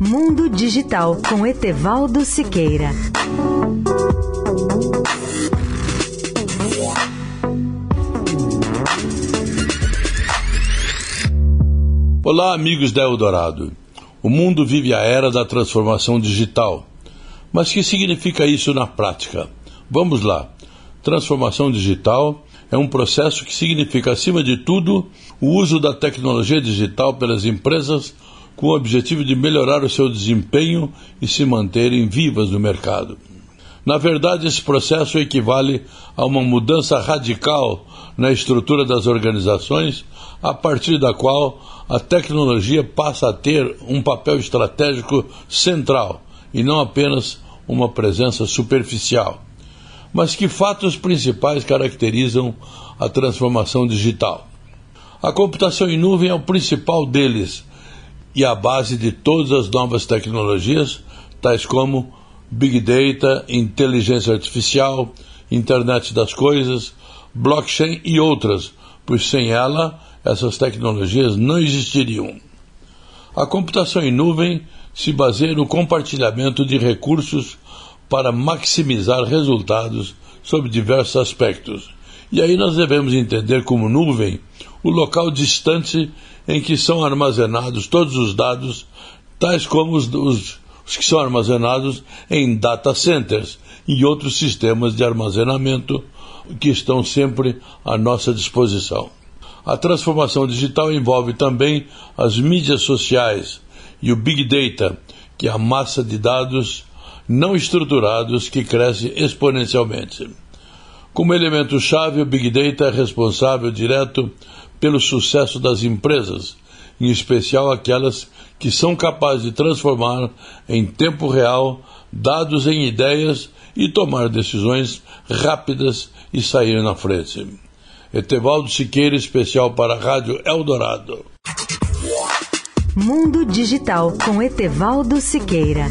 Mundo Digital com Etevaldo Siqueira. Olá, amigos da Eldorado. O mundo vive a era da transformação digital. Mas que significa isso na prática? Vamos lá. Transformação digital é um processo que significa, acima de tudo, o uso da tecnologia digital pelas empresas com o objetivo de melhorar o seu desempenho e se manterem vivas no mercado. Na verdade, esse processo equivale a uma mudança radical na estrutura das organizações, a partir da qual a tecnologia passa a ter um papel estratégico central e não apenas uma presença superficial. Mas que fatos principais caracterizam a transformação digital? A computação em nuvem é o principal deles e a base de todas as novas tecnologias, tais como Big Data, inteligência artificial, internet das coisas, blockchain e outras, pois sem ela essas tecnologias não existiriam. A computação em nuvem se baseia no compartilhamento de recursos para maximizar resultados sob diversos aspectos. E aí nós devemos entender como nuvem o local distante em que são armazenados todos os dados, tais como os, os os que são armazenados em data centers e outros sistemas de armazenamento que estão sempre à nossa disposição. A transformação digital envolve também as mídias sociais e o Big Data, que é a massa de dados não estruturados que cresce exponencialmente. Como elemento-chave, o Big Data é responsável direto pelo sucesso das empresas, em especial aquelas que são capazes de transformar em tempo real dados em ideias e tomar decisões rápidas e sair na frente. Etevaldo Siqueira, especial para a Rádio Eldorado. Mundo Digital com Etevaldo Siqueira.